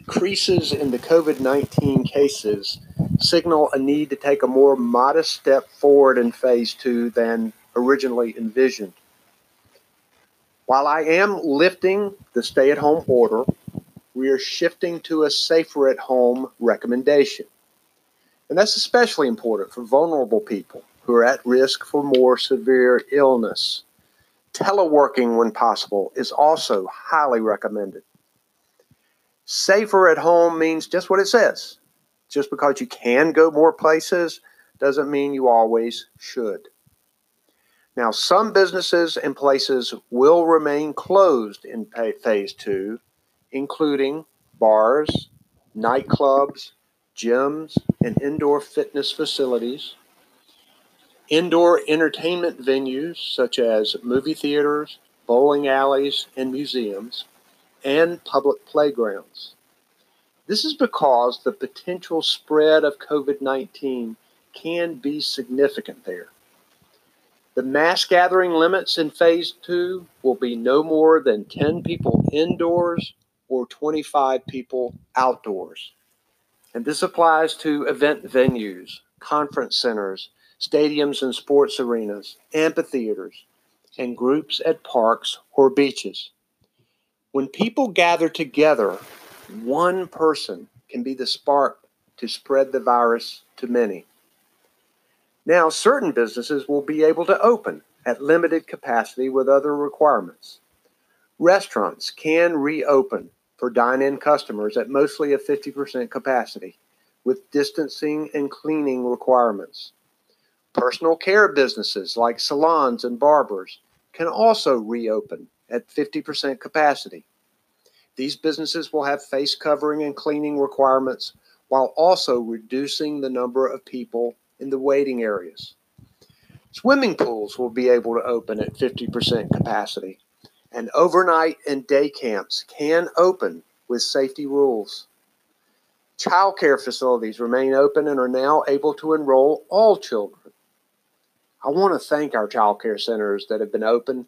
increases in the COVID 19 cases signal a need to take a more modest step forward in phase two than originally envisioned. While I am lifting the stay at home order, we are shifting to a safer at home recommendation. And that's especially important for vulnerable people who are at risk for more severe illness. Teleworking, when possible, is also highly recommended. Safer at home means just what it says. Just because you can go more places doesn't mean you always should. Now, some businesses and places will remain closed in phase two, including bars, nightclubs, gyms, and indoor fitness facilities, indoor entertainment venues such as movie theaters, bowling alleys, and museums, and public playgrounds. This is because the potential spread of COVID 19 can be significant there. The mass gathering limits in phase two will be no more than 10 people indoors or 25 people outdoors. And this applies to event venues, conference centers, stadiums and sports arenas, amphitheaters, and groups at parks or beaches. When people gather together, one person can be the spark to spread the virus to many. Now, certain businesses will be able to open at limited capacity with other requirements. Restaurants can reopen for dine in customers at mostly a 50% capacity with distancing and cleaning requirements. Personal care businesses like salons and barbers can also reopen at 50% capacity. These businesses will have face covering and cleaning requirements while also reducing the number of people in the waiting areas. Swimming pools will be able to open at 50% capacity, and overnight and day camps can open with safety rules. Child care facilities remain open and are now able to enroll all children. I want to thank our child care centers that have been open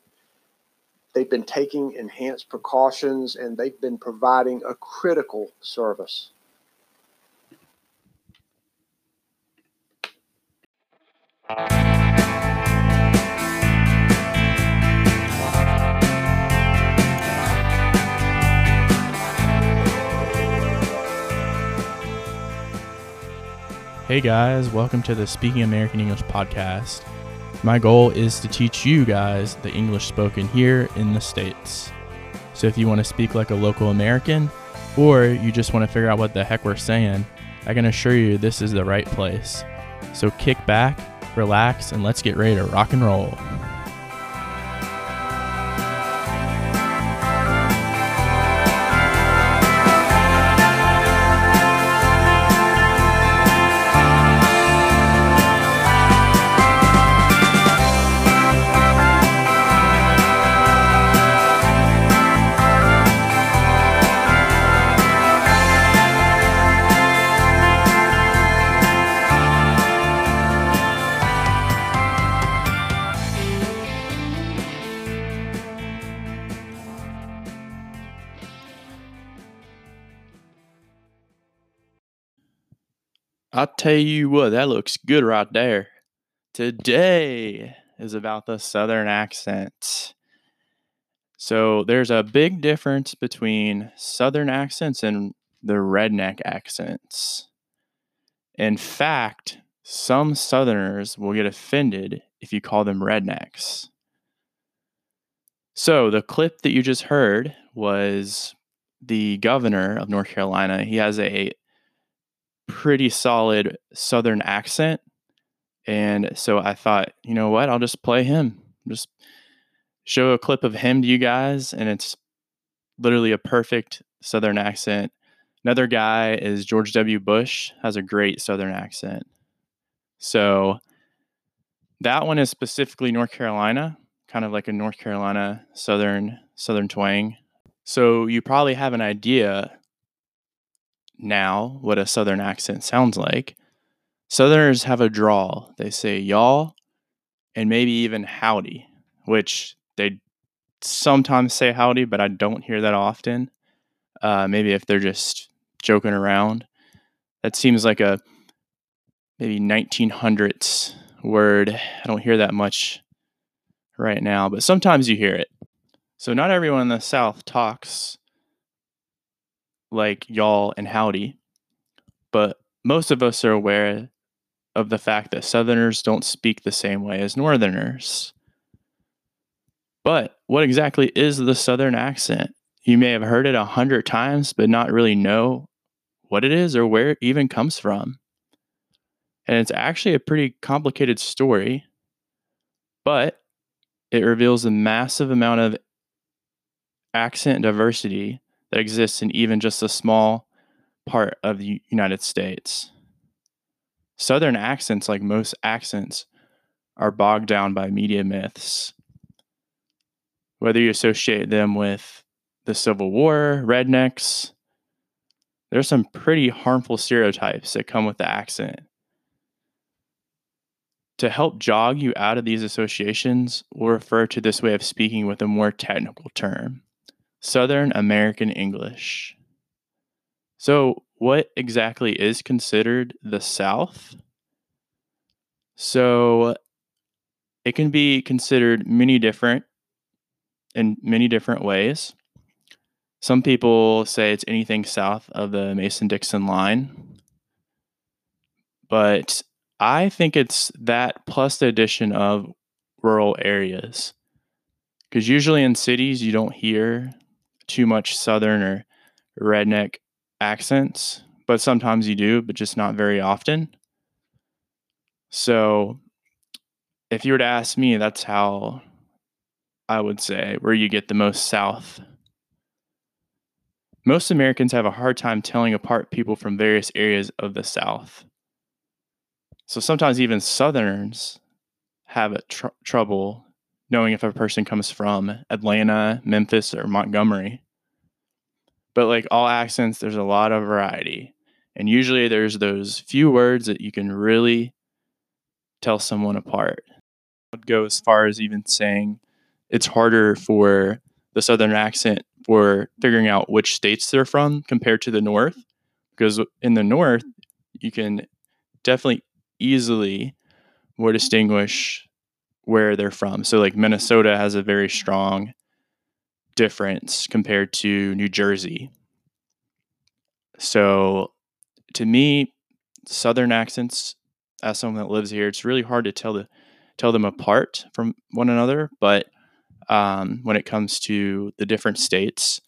They've been taking enhanced precautions and they've been providing a critical service. Hey guys, welcome to the Speaking American English podcast. My goal is to teach you guys the English spoken here in the States. So if you want to speak like a local American, or you just want to figure out what the heck we're saying, I can assure you this is the right place. So kick back, relax, and let's get ready to rock and roll. I'll tell you what, that looks good right there. Today is about the Southern accent. So there's a big difference between Southern accents and the redneck accents. In fact, some Southerners will get offended if you call them rednecks. So the clip that you just heard was the governor of North Carolina. He has a pretty solid Southern accent. And so I thought, you know what? I'll just play him. Just show a clip of him to you guys. And it's literally a perfect Southern accent. Another guy is George W. Bush, has a great Southern accent. So that one is specifically North Carolina, kind of like a North Carolina Southern Southern twang. So you probably have an idea now what a Southern accent sounds like. Southerners have a drawl. They say y'all and maybe even howdy, which they sometimes say howdy, but I don't hear that often. Uh, maybe if they're just joking around. That seems like a maybe 1900s word. I don't hear that much right now, but sometimes you hear it. So not everyone in the South talks like y'all and howdy, but most of us are aware of the fact that Southerners don't speak the same way as Northerners. But what exactly is the Southern accent? You may have heard it a hundred times, but not really know what it is or where it even comes from. And it's actually a pretty complicated story, but it reveals a massive amount of accent diversity that exists in even just a small part of the United States. Southern accents, like most accents, are bogged down by media myths. Whether you associate them with the Civil War, rednecks, there's some pretty harmful stereotypes that come with the accent. To help jog you out of these associations, we'll refer to this way of speaking with a more technical term Southern American English. So, what exactly is considered the South? So, it can be considered many different in many different ways. Some people say it's anything south of the Mason Dixon line. But I think it's that plus the addition of rural areas. Because usually in cities, you don't hear too much southern or redneck accents, but sometimes you do, but just not very often. So if you were to ask me, that's how I would say where you get the most south. Most Americans have a hard time telling apart people from various areas of the South. So sometimes even Southerners have tr- trouble knowing if a person comes from Atlanta, Memphis, or Montgomery. But like all accents, there's a lot of variety. And usually there's those few words that you can really tell someone apart. I'd go as far as even saying it's harder for the Southern accent for figuring out which states they're from compared to the North. Because in the North, you can definitely easily more distinguish where they're from. So, like Minnesota has a very strong difference compared to New Jersey. So, to me, Southern accents, as someone that lives here, it's really hard to tell the tell them apart from one another. But um, when it comes to the different states,